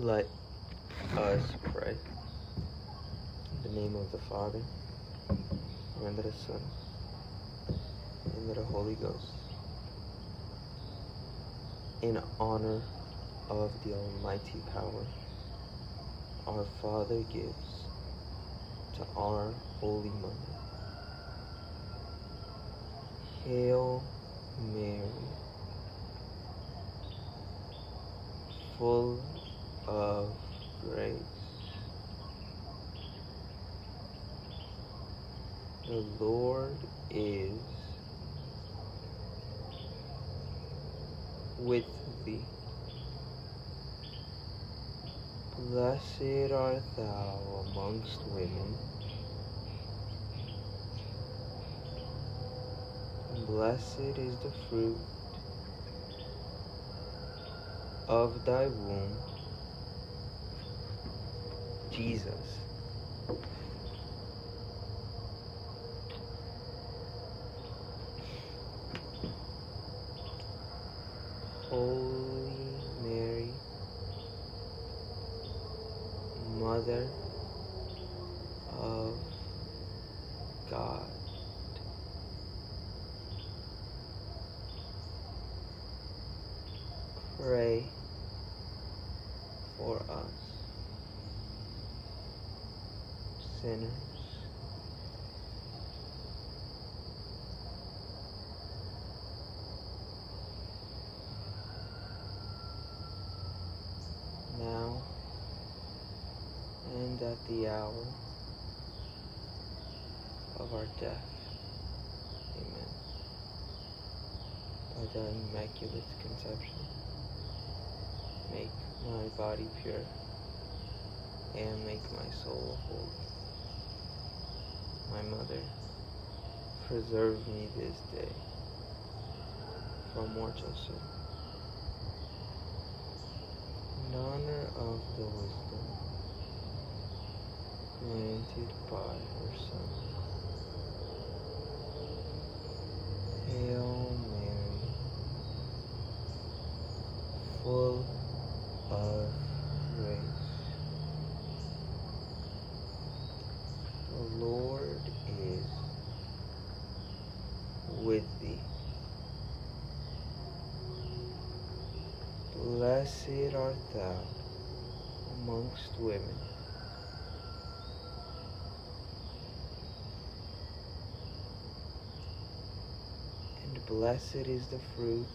Let us pray. In the name of the Father, and of the Son, and of the Holy Ghost. In honor of the Almighty power, our Father gives to our Holy Mother. Hail Mary, full of grace. The Lord is with thee. Blessed art thou amongst women, blessed is the fruit of thy womb, Jesus. Holy Mary, Mother of God. Pray for us, sinners. Now and at the hour of our death. Amen. By the Immaculate Conception, make my body pure and make my soul holy. My mother, preserve me this day from mortal sin. In honor of the wisdom granted by her Son. Hail Mary, full of grace. The Lord is with thee. Blessed art thou uh, amongst women. And blessed is the fruit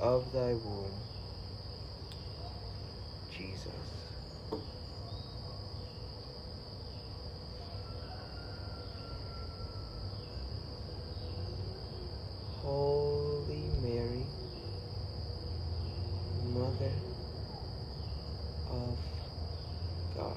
of thy womb, Jesus. Holy Mary, Mother of God,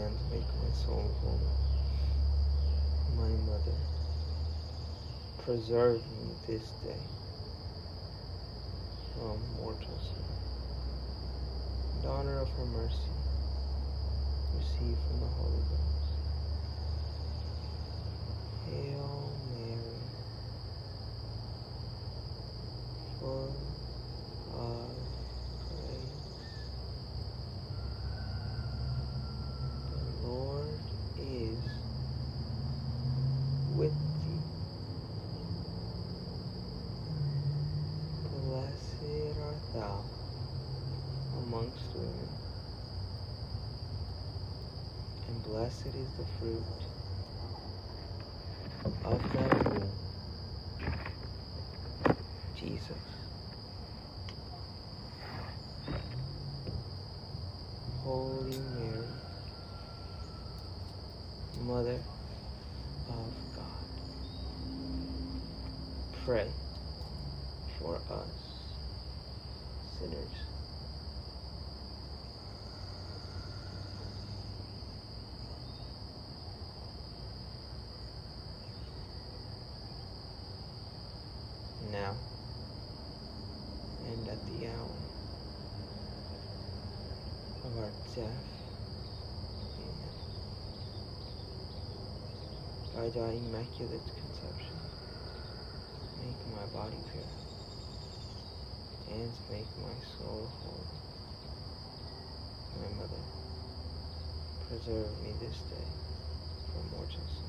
and make my soul holy. My mother, preserve me this day from mortal sin. In honor of her mercy, receive from the Holy Ghost. Hail Mary, full of grace. The Lord is with thee. Blessed art thou amongst women, and blessed is the fruit of thy womb, Jesus. Holy Mary, Mother of God, pray for us sinners. Now and at the hour Amen. By thy immaculate conception, make my body pure, and make my soul whole. My mother, preserve me this day from mortal